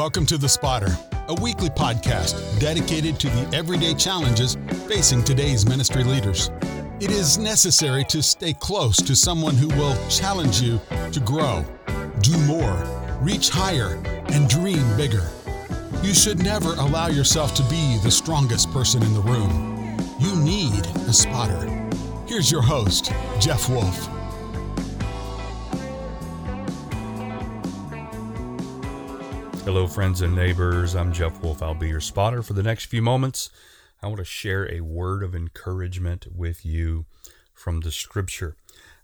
Welcome to The Spotter, a weekly podcast dedicated to the everyday challenges facing today's ministry leaders. It is necessary to stay close to someone who will challenge you to grow, do more, reach higher, and dream bigger. You should never allow yourself to be the strongest person in the room. You need a spotter. Here's your host, Jeff Wolf. Hello, friends and neighbors. I'm Jeff Wolf. I'll be your spotter for the next few moments. I want to share a word of encouragement with you from the scripture.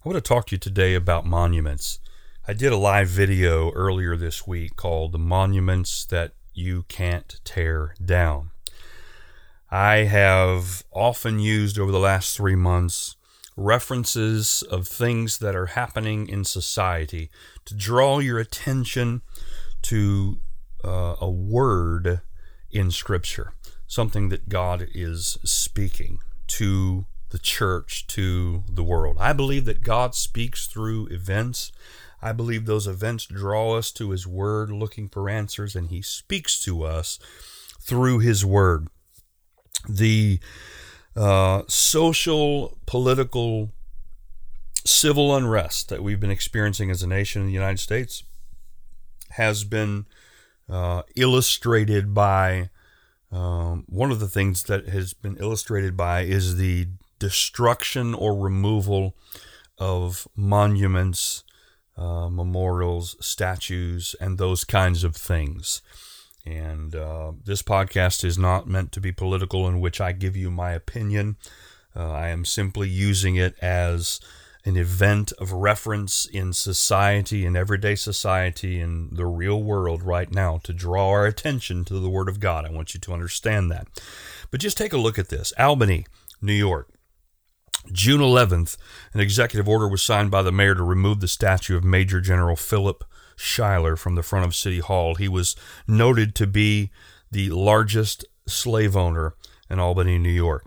I want to talk to you today about monuments. I did a live video earlier this week called The Monuments That You Can't Tear Down. I have often used over the last three months references of things that are happening in society to draw your attention to uh, a word in Scripture, something that God is speaking to the church, to the world. I believe that God speaks through events. I believe those events draw us to His Word looking for answers, and He speaks to us through His Word. The uh, social, political, civil unrest that we've been experiencing as a nation in the United States has been uh, illustrated by um, one of the things that has been illustrated by is the destruction or removal of monuments, uh, memorials, statues, and those kinds of things. And uh, this podcast is not meant to be political, in which I give you my opinion. Uh, I am simply using it as an event of reference in society, in everyday society, in the real world right now to draw our attention to the Word of God. I want you to understand that. But just take a look at this Albany, New York. June 11th, an executive order was signed by the mayor to remove the statue of Major General Philip Schuyler from the front of City Hall. He was noted to be the largest slave owner in Albany, New York.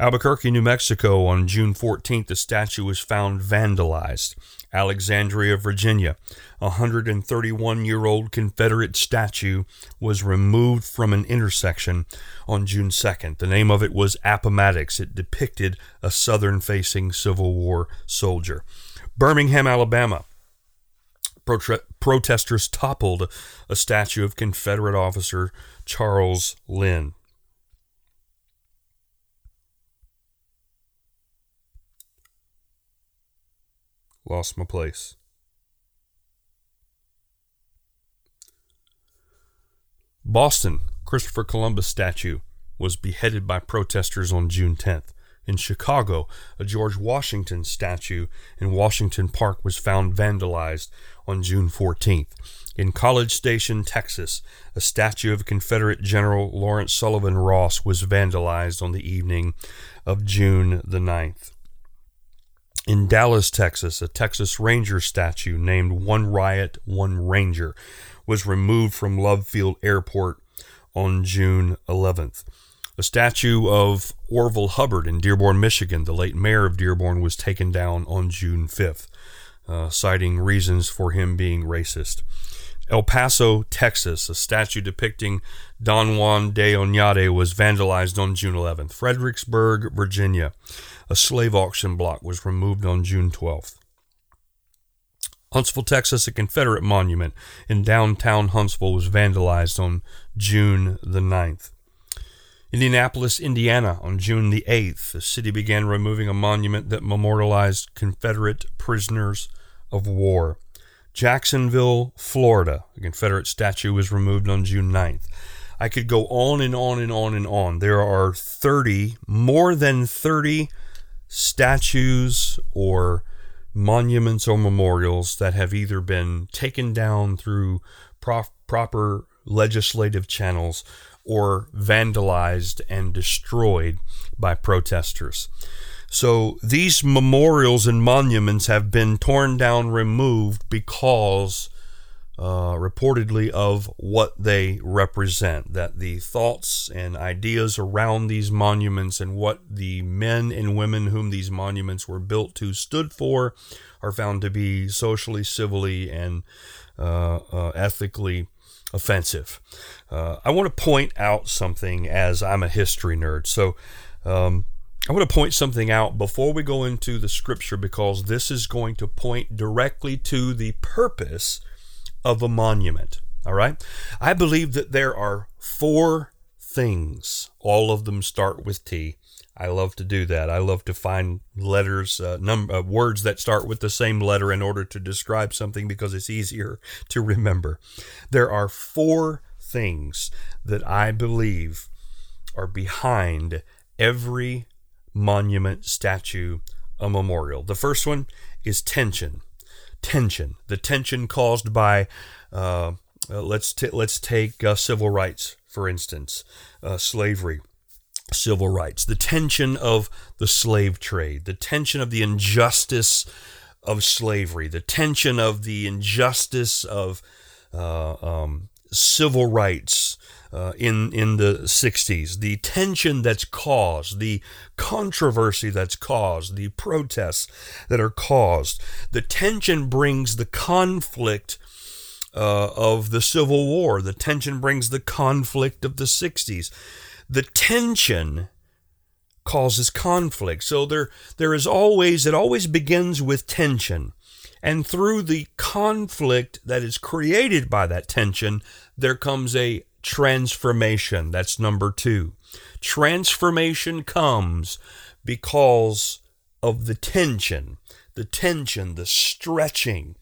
Albuquerque, New Mexico, on June 14th, the statue was found vandalized. Alexandria, Virginia, a 131 year old Confederate statue was removed from an intersection on June 2nd. The name of it was Appomattox. It depicted a southern facing Civil War soldier. Birmingham, Alabama. protesters toppled a statue of Confederate officer Charles Linn. Lost my place. Boston, Christopher Columbus statue was beheaded by protesters on June 10th. In Chicago, a George Washington statue in Washington Park was found vandalized on June 14th. In College Station, Texas, a statue of Confederate General Lawrence Sullivan Ross was vandalized on the evening of June the 9th. In Dallas, Texas, a Texas Ranger statue named One Riot, One Ranger was removed from Love Field Airport on June 11th. A statue of Orville Hubbard in Dearborn, Michigan, the late mayor of Dearborn, was taken down on June 5th, uh, citing reasons for him being racist. El Paso, Texas, a statue depicting Don Juan de Oñate was vandalized on June 11th. Fredericksburg, Virginia, a slave auction block was removed on June 12th. Huntsville, Texas, a Confederate monument in downtown Huntsville was vandalized on June the 9th. Indianapolis, Indiana, on June the 8th, the city began removing a monument that memorialized Confederate prisoners of war. Jacksonville, Florida, a Confederate statue was removed on June 9th. I could go on and on and on and on. There are 30, more than 30 statues or monuments or memorials that have either been taken down through prof- proper legislative channels or vandalized and destroyed by protesters. So these memorials and monuments have been torn down, removed because uh, reportedly of what they represent, that the thoughts and ideas around these monuments and what the men and women whom these monuments were built to stood for are found to be socially, civilly, and uh, uh, ethically offensive. Uh, I want to point out something as I'm a history nerd. So um, I want to point something out before we go into the scripture because this is going to point directly to the purpose of a monument. All right? I believe that there are four things, all of them start with T. I love to do that. I love to find letters, uh, num- uh, words that start with the same letter in order to describe something because it's easier to remember. There are four things that I believe are behind every monument, statue, a memorial. The first one is tension. Tension. The tension caused by, uh, uh let's t- let's take uh, civil rights for instance, uh, slavery civil rights, the tension of the slave trade, the tension of the injustice of slavery, the tension of the injustice of uh, um, civil rights uh, in in the 60s, the tension that's caused, the controversy that's caused, the protests that are caused. The tension brings the conflict uh, of the Civil War. The tension brings the conflict of the 60s the tension causes conflict. So there there is always it always begins with tension. And through the conflict that is created by that tension, there comes a transformation. That's number 2. Transformation comes because of the tension, the tension, the stretching,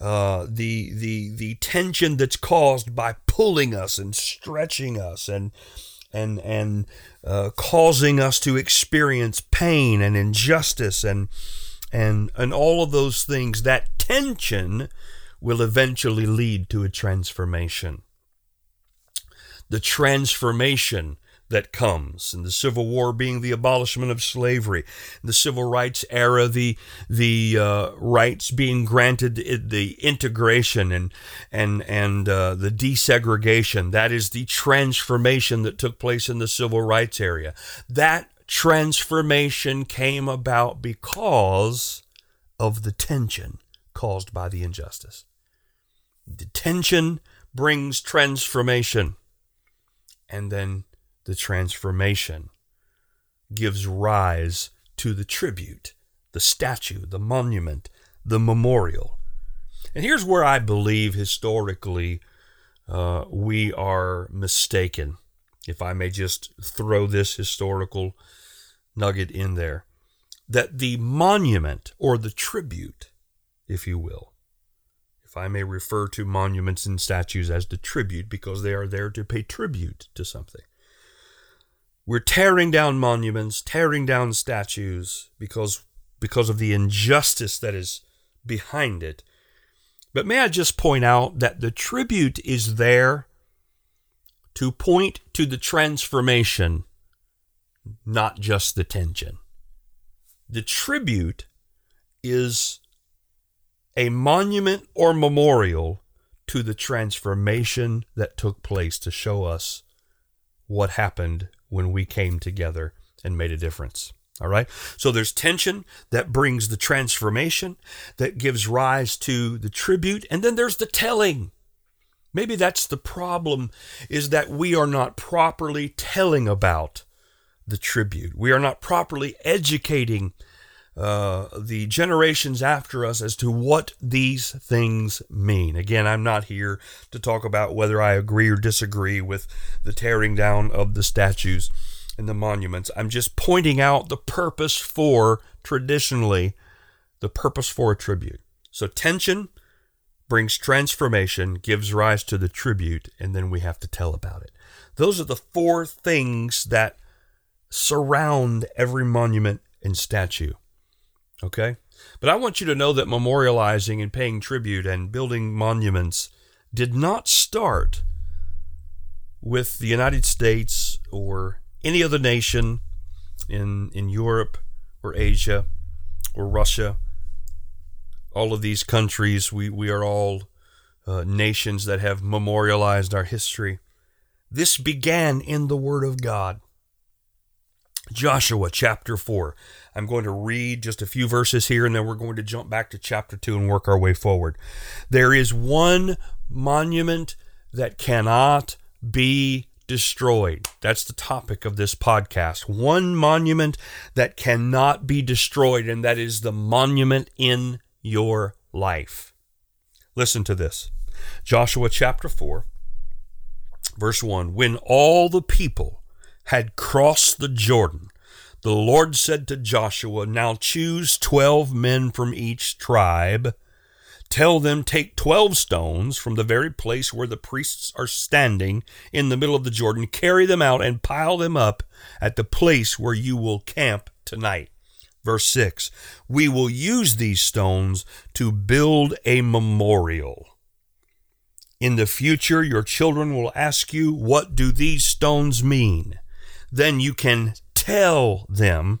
uh, the the the tension that's caused by pulling us and stretching us and and and uh, causing us to experience pain and injustice and and and all of those things that tension will eventually lead to a transformation the transformation that comes, and the Civil War being the abolishment of slavery, the Civil Rights era, the the uh, rights being granted, the integration and and and uh, the desegregation. That is the transformation that took place in the Civil Rights area. That transformation came about because of the tension caused by the injustice. The tension brings transformation, and then the transformation gives rise to the tribute, the statue, the monument, the memorial. And here's where I believe historically uh, we are mistaken, if I may just throw this historical nugget in there, that the monument or the tribute, if you will, if I may refer to monuments and statues as the tribute because they are there to pay tribute to something. We're tearing down monuments, tearing down statues because because of the injustice that is behind it. But may I just point out that the tribute is there to point to the transformation, not just the tension. The tribute is a monument or memorial to the transformation that took place to show us what happened when we came together and made a difference. All right. So there's tension that brings the transformation that gives rise to the tribute. And then there's the telling. Maybe that's the problem is that we are not properly telling about the tribute. We are not properly educating uh, the generations after us as to what these things mean. Again, I'm not here to talk about whether I agree or disagree with the tearing down of the statues and the monuments. I'm just pointing out the purpose for, traditionally, the purpose for a tribute. So, tension brings transformation, gives rise to the tribute, and then we have to tell about it. Those are the four things that surround every monument and statue. Okay? But I want you to know that memorializing and paying tribute and building monuments did not start with the United States or any other nation in, in Europe or Asia or Russia. All of these countries, we, we are all uh, nations that have memorialized our history. This began in the Word of God. Joshua chapter 4. I'm going to read just a few verses here and then we're going to jump back to chapter 2 and work our way forward. There is one monument that cannot be destroyed. That's the topic of this podcast. One monument that cannot be destroyed, and that is the monument in your life. Listen to this Joshua chapter 4, verse 1. When all the people had crossed the Jordan, the Lord said to Joshua, Now choose twelve men from each tribe Tell them, take 12 stones from the very place where the priests are standing in the middle of the Jordan, carry them out and pile them up at the place where you will camp tonight. Verse 6 We will use these stones to build a memorial. In the future, your children will ask you, What do these stones mean? Then you can tell them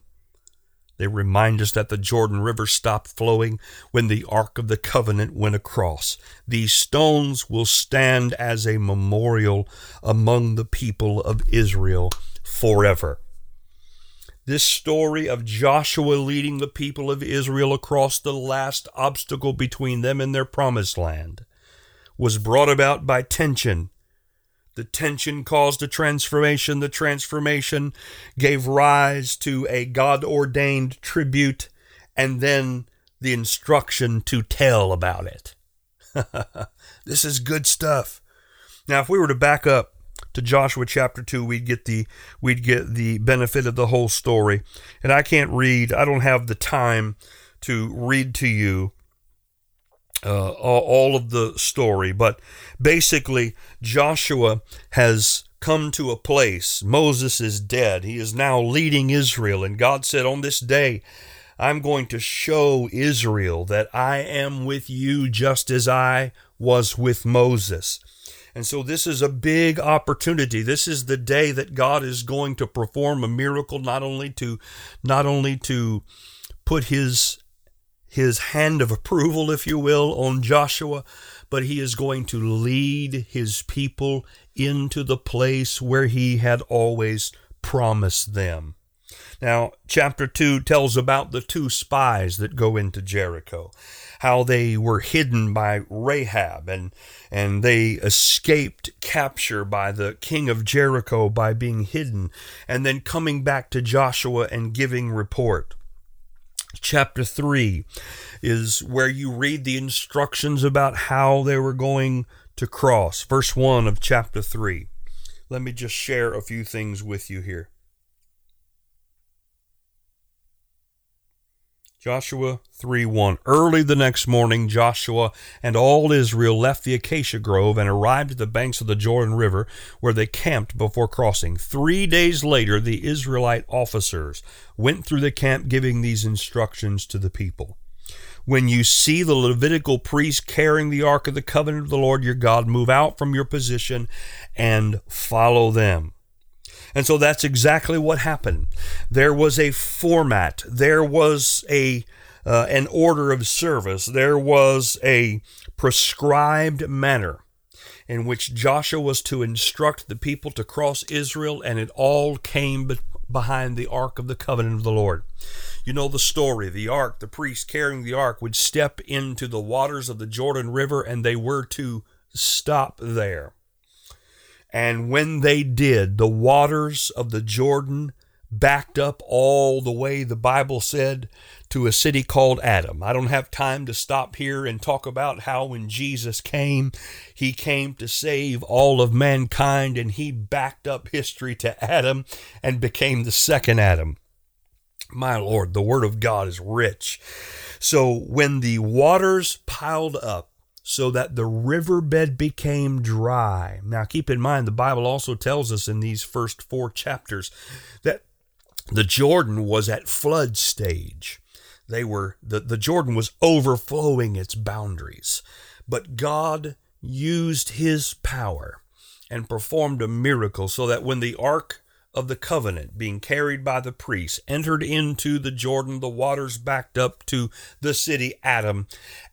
they remind us that the Jordan River stopped flowing when the Ark of the Covenant went across. These stones will stand as a memorial among the people of Israel forever. This story of Joshua leading the people of Israel across the last obstacle between them and their promised land was brought about by tension the tension caused a transformation. The transformation gave rise to a God ordained tribute and then the instruction to tell about it. this is good stuff. Now, if we were to back up to Joshua chapter 2, we'd get the we'd get the benefit of the whole story. And I can't read, I don't have the time to read to you uh, all of the story, but basically, Joshua has come to a place. Moses is dead. He is now leading Israel, and God said, On this day, I'm going to show Israel that I am with you just as I was with Moses. And so this is a big opportunity. This is the day that God is going to perform a miracle not only to not only to put his his hand of approval, if you will, on Joshua, but he is going to lead his people into the place where he had always promised them. Now, chapter 2 tells about the two spies that go into Jericho, how they were hidden by Rahab and, and they escaped capture by the king of Jericho by being hidden, and then coming back to Joshua and giving report chapter 3 is where you read the instructions about how they were going to cross. Verse 1 of chapter 3. Let me just share a few things with you here. Joshua 3 1. Early the next morning, Joshua and all Israel left the acacia grove and arrived at the banks of the Jordan River, where they camped before crossing. Three days later, the Israelite officers went through the camp giving these instructions to the people. When you see the Levitical priests carrying the Ark of the Covenant of the Lord your God, move out from your position and follow them. And so that's exactly what happened. There was a format, there was a uh, an order of service, there was a prescribed manner in which Joshua was to instruct the people to cross Israel, and it all came behind the ark of the covenant of the Lord. You know the story. The ark, the priest carrying the ark, would step into the waters of the Jordan River, and they were to stop there. And when they did, the waters of the Jordan backed up all the way, the Bible said, to a city called Adam. I don't have time to stop here and talk about how when Jesus came, he came to save all of mankind and he backed up history to Adam and became the second Adam. My Lord, the Word of God is rich. So when the waters piled up, so that the riverbed became dry. Now, keep in mind, the Bible also tells us in these first four chapters that the Jordan was at flood stage. They were the, the Jordan was overflowing its boundaries. But God used his power and performed a miracle so that when the ark of the covenant being carried by the priests entered into the Jordan, the waters backed up to the city Adam,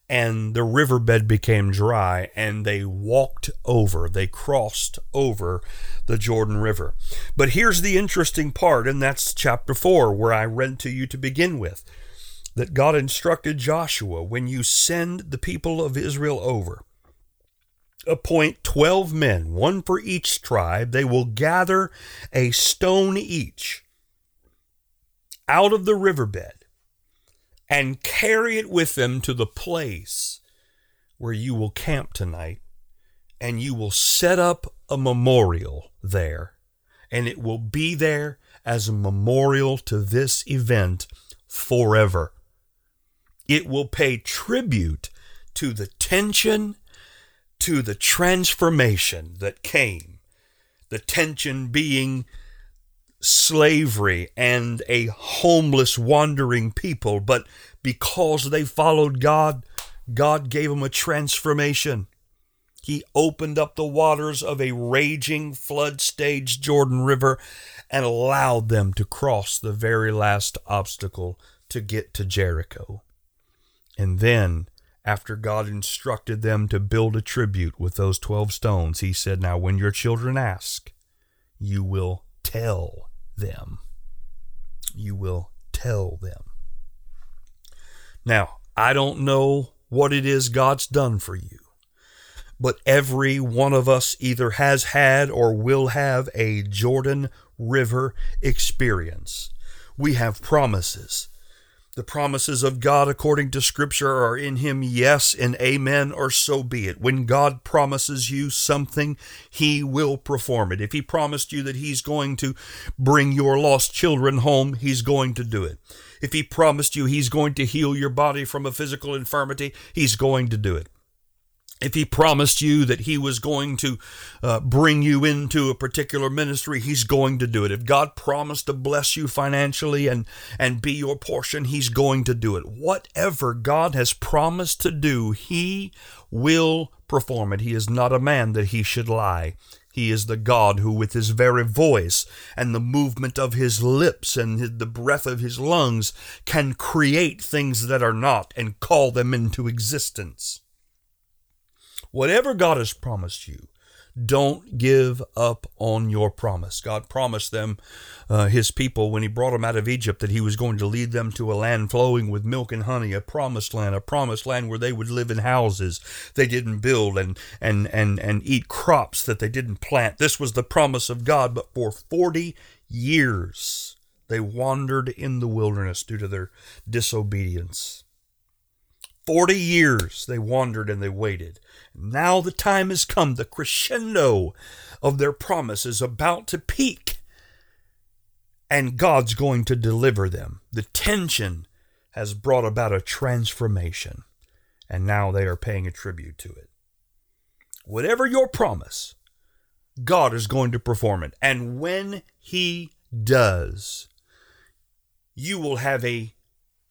and the riverbed became dry, and they walked over, they crossed over the Jordan River. But here's the interesting part, and that's chapter 4, where I read to you to begin with that God instructed Joshua when you send the people of Israel over, appoint 12 men, one for each tribe. They will gather a stone each out of the riverbed and carry it with them to the place where you will camp tonight, and you will set up a memorial there, and it will be there as a memorial to this event forever. It will pay tribute to the tension, to the transformation that came, the tension being slavery and a homeless, wandering people, but because they followed God, God gave them a transformation. He opened up the waters of a raging flood stage Jordan River and allowed them to cross the very last obstacle to get to Jericho. And then, after God instructed them to build a tribute with those 12 stones, he said, Now, when your children ask, you will tell them. You will tell them. Now, I don't know what it is God's done for you, but every one of us either has had or will have a Jordan River experience. We have promises. The promises of God according to Scripture are in Him, yes and amen, or so be it. When God promises you something, He will perform it. If He promised you that He's going to bring your lost children home, He's going to do it. If He promised you He's going to heal your body from a physical infirmity, He's going to do it if he promised you that he was going to uh, bring you into a particular ministry he's going to do it. If god promised to bless you financially and and be your portion he's going to do it. Whatever god has promised to do he will perform it. He is not a man that he should lie. He is the God who, with his very voice and the movement of his lips and the breath of his lungs, can create things that are not and call them into existence. Whatever God has promised you, don't give up on your promise. God promised them, uh, his people, when he brought them out of Egypt, that he was going to lead them to a land flowing with milk and honey, a promised land, a promised land where they would live in houses they didn't build and, and, and, and eat crops that they didn't plant. This was the promise of God, but for 40 years they wandered in the wilderness due to their disobedience. 40 years they wandered and they waited. Now the time has come. The crescendo of their promise is about to peak. And God's going to deliver them. The tension has brought about a transformation. And now they are paying a tribute to it. Whatever your promise, God is going to perform it. And when He does, you will have a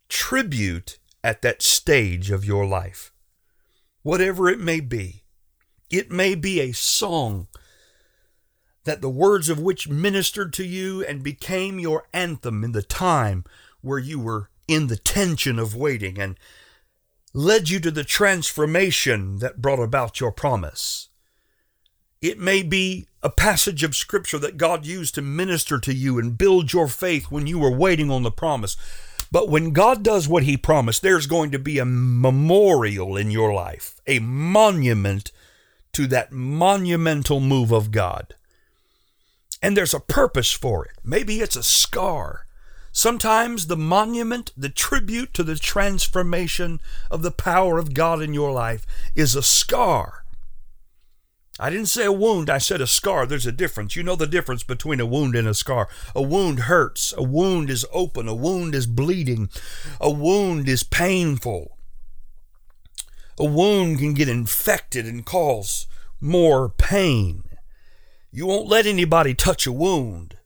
tribute at that stage of your life. Whatever it may be, it may be a song that the words of which ministered to you and became your anthem in the time where you were in the tension of waiting and led you to the transformation that brought about your promise. It may be a passage of scripture that God used to minister to you and build your faith when you were waiting on the promise. But when God does what He promised, there's going to be a memorial in your life, a monument to that monumental move of God. And there's a purpose for it. Maybe it's a scar. Sometimes the monument, the tribute to the transformation of the power of God in your life is a scar. I didn't say a wound, I said a scar. There's a difference. You know the difference between a wound and a scar. A wound hurts, a wound is open, a wound is bleeding, a wound is painful. A wound can get infected and cause more pain. You won't let anybody touch a wound.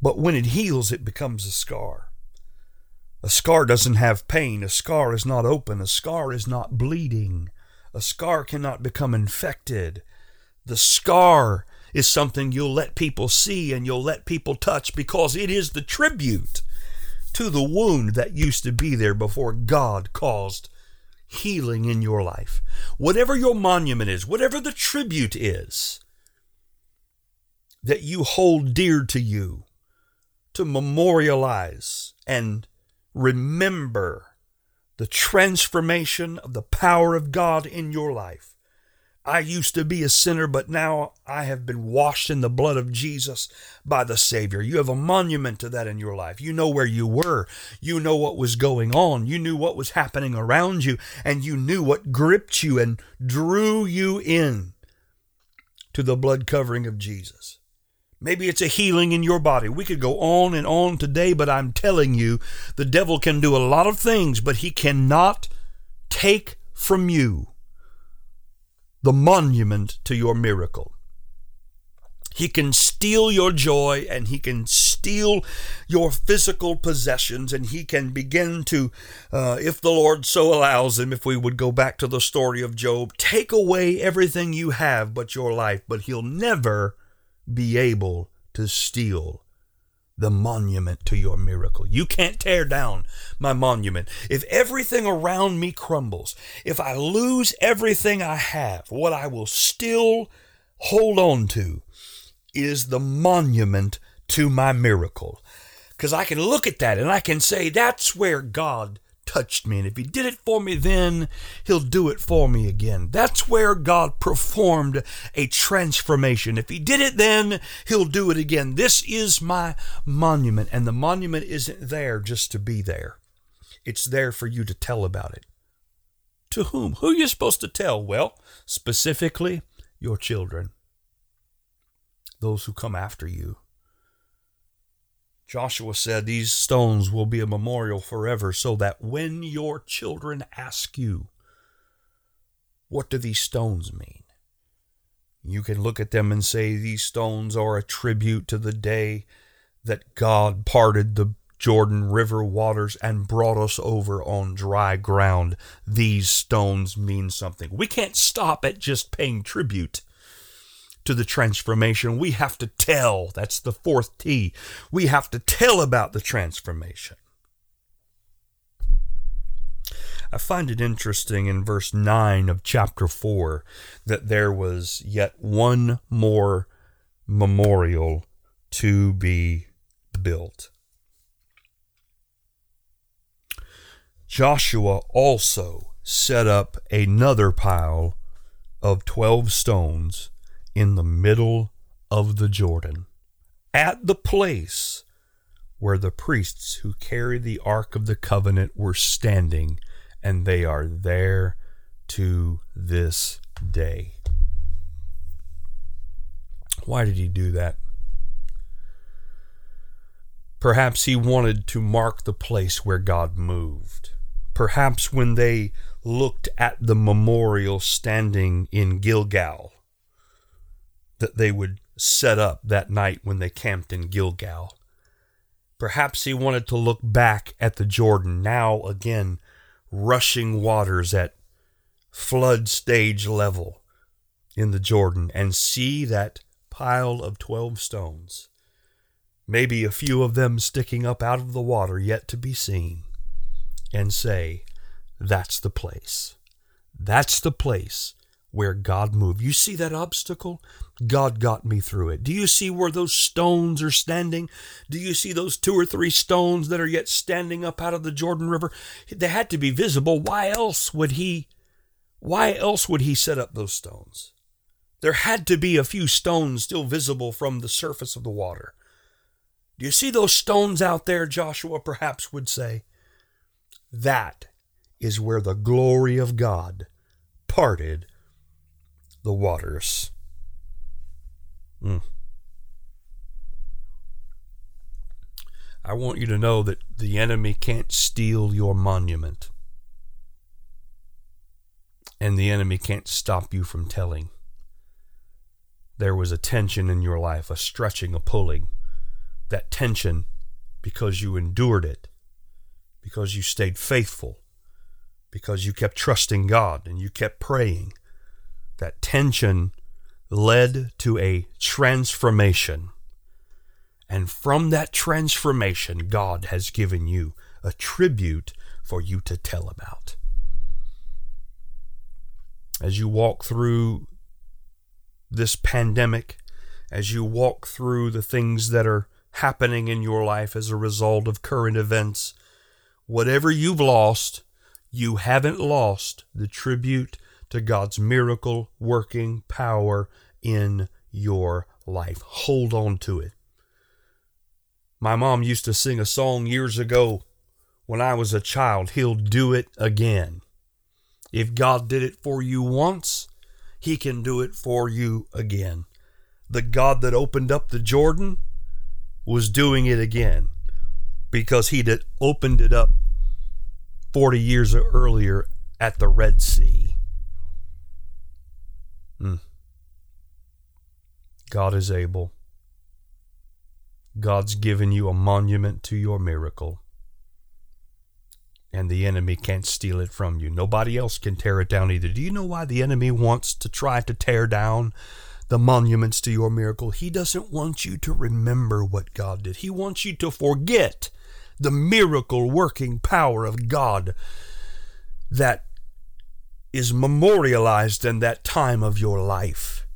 But when it heals, it becomes a scar. A scar doesn't have pain. A scar is not open. A scar is not bleeding. A scar cannot become infected. The scar is something you'll let people see and you'll let people touch because it is the tribute to the wound that used to be there before God caused healing in your life. Whatever your monument is, whatever the tribute is that you hold dear to you, to memorialize and remember the transformation of the power of God in your life. I used to be a sinner, but now I have been washed in the blood of Jesus by the Savior. You have a monument to that in your life. You know where you were. You know what was going on. You knew what was happening around you, and you knew what gripped you and drew you in to the blood covering of Jesus. Maybe it's a healing in your body. We could go on and on today, but I'm telling you, the devil can do a lot of things, but he cannot take from you the monument to your miracle. He can steal your joy and he can steal your physical possessions and he can begin to, uh, if the Lord so allows him, if we would go back to the story of Job, take away everything you have but your life, but he'll never be able to steal the monument to your miracle. You can't tear down my monument. If everything around me crumbles, if I lose everything I have, what I will still hold on to is the monument to my miracle. Because I can look at that and I can say, that's where God touched me. And if He did it for me then, He'll do it for me again. That's where God performed a transformation. If He did it then, He'll do it again. This is my monument. And the monument isn't there just to be there, it's there for you to tell about it. To whom? Who are you supposed to tell? Well, specifically, your children, those who come after you. Joshua said, These stones will be a memorial forever, so that when your children ask you, What do these stones mean? You can look at them and say, These stones are a tribute to the day that God parted the Jordan River waters and brought us over on dry ground. These stones mean something. We can't stop at just paying tribute to the transformation. We have to tell. That's the fourth T. We have to tell about the transformation. I find it interesting in verse 9 of chapter 4 that there was yet one more memorial to be built. Joshua also set up another pile of 12 stones in the middle of the Jordan, at the place where the priests who carry the Ark of the Covenant were standing, and they are there to this day. Why did he do that? Perhaps he wanted to mark the place where God moved. Perhaps when they looked at the memorial standing in Gilgal, that they would set up that night when they camped in Gilgal. Perhaps he wanted to look back at the Jordan, now again rushing waters at flood stage level in the Jordan, and see that pile of 12 stones, maybe a few of them sticking up out of the water yet to be seen, and say, That's the place. That's the place where God moved. You see that obstacle? God got me through it. Do you see where those stones are standing? Do you see those two or three stones that are yet standing up out of the Jordan River? They had to be visible. Why else would he why else would he set up those stones? There had to be a few stones still visible from the surface of the water. Do you see those stones out there? Joshua perhaps would say. That is where the glory of God parted the waters. Mm. I want you to know that the enemy can't steal your monument. And the enemy can't stop you from telling. There was a tension in your life, a stretching, a pulling. That tension, because you endured it, because you stayed faithful, because you kept trusting God and you kept praying, that tension led to a transformation. And from that transformation, God has given you a tribute for you to tell about. As you walk through this pandemic, as you walk through the things that are happening in your life as a result of current events, whatever you've lost, you haven't lost the tribute to God's miracle working power in your life. Hold on to it. My mom used to sing a song years ago when I was a child He'll do it again. If God did it for you once, He can do it for you again. The God that opened up the Jordan was doing it again because He'd opened it up 40 years earlier at the Red Sea. Mm. God is able. God's given you a monument to your miracle. And the enemy can't steal it from you. Nobody else can tear it down either. Do you know why the enemy wants to try to tear down the monuments to your miracle? He doesn't want you to remember what God did, he wants you to forget the miracle working power of God that is memorialized in that time of your life.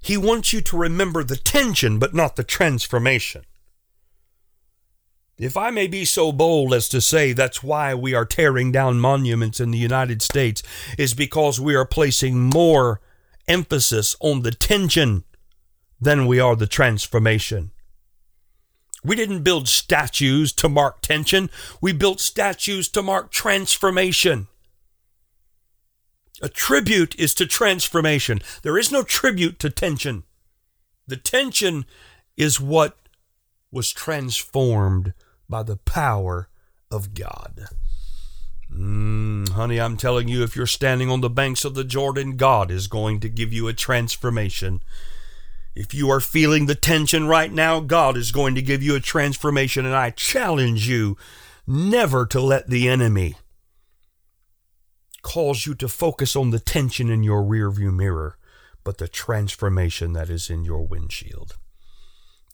He wants you to remember the tension, but not the transformation. If I may be so bold as to say that's why we are tearing down monuments in the United States, is because we are placing more emphasis on the tension than we are the transformation. We didn't build statues to mark tension, we built statues to mark transformation. A tribute is to transformation. There is no tribute to tension. The tension is what was transformed by the power of God. Mm, honey, I'm telling you, if you're standing on the banks of the Jordan, God is going to give you a transformation. If you are feeling the tension right now, God is going to give you a transformation. And I challenge you never to let the enemy cause you to focus on the tension in your rearview mirror, but the transformation that is in your windshield.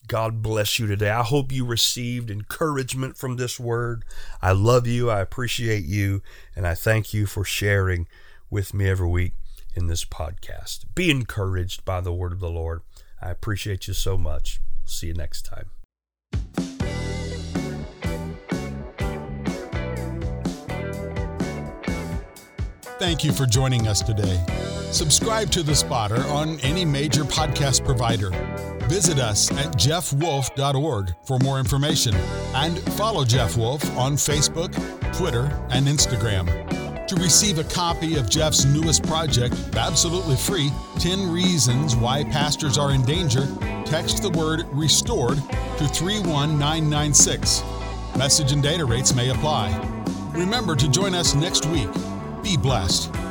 God bless you today. I hope you received encouragement from this word. I love you. I appreciate you. And I thank you for sharing with me every week in this podcast. Be encouraged by the word of the Lord. I appreciate you so much. See you next time. Thank you for joining us today. Subscribe to The Spotter on any major podcast provider. Visit us at jeffwolf.org for more information and follow Jeff Wolf on Facebook, Twitter, and Instagram. To receive a copy of Jeff's newest project, absolutely free 10 Reasons Why Pastors Are in Danger, text the word restored to 31996. Message and data rates may apply. Remember to join us next week. Be blessed.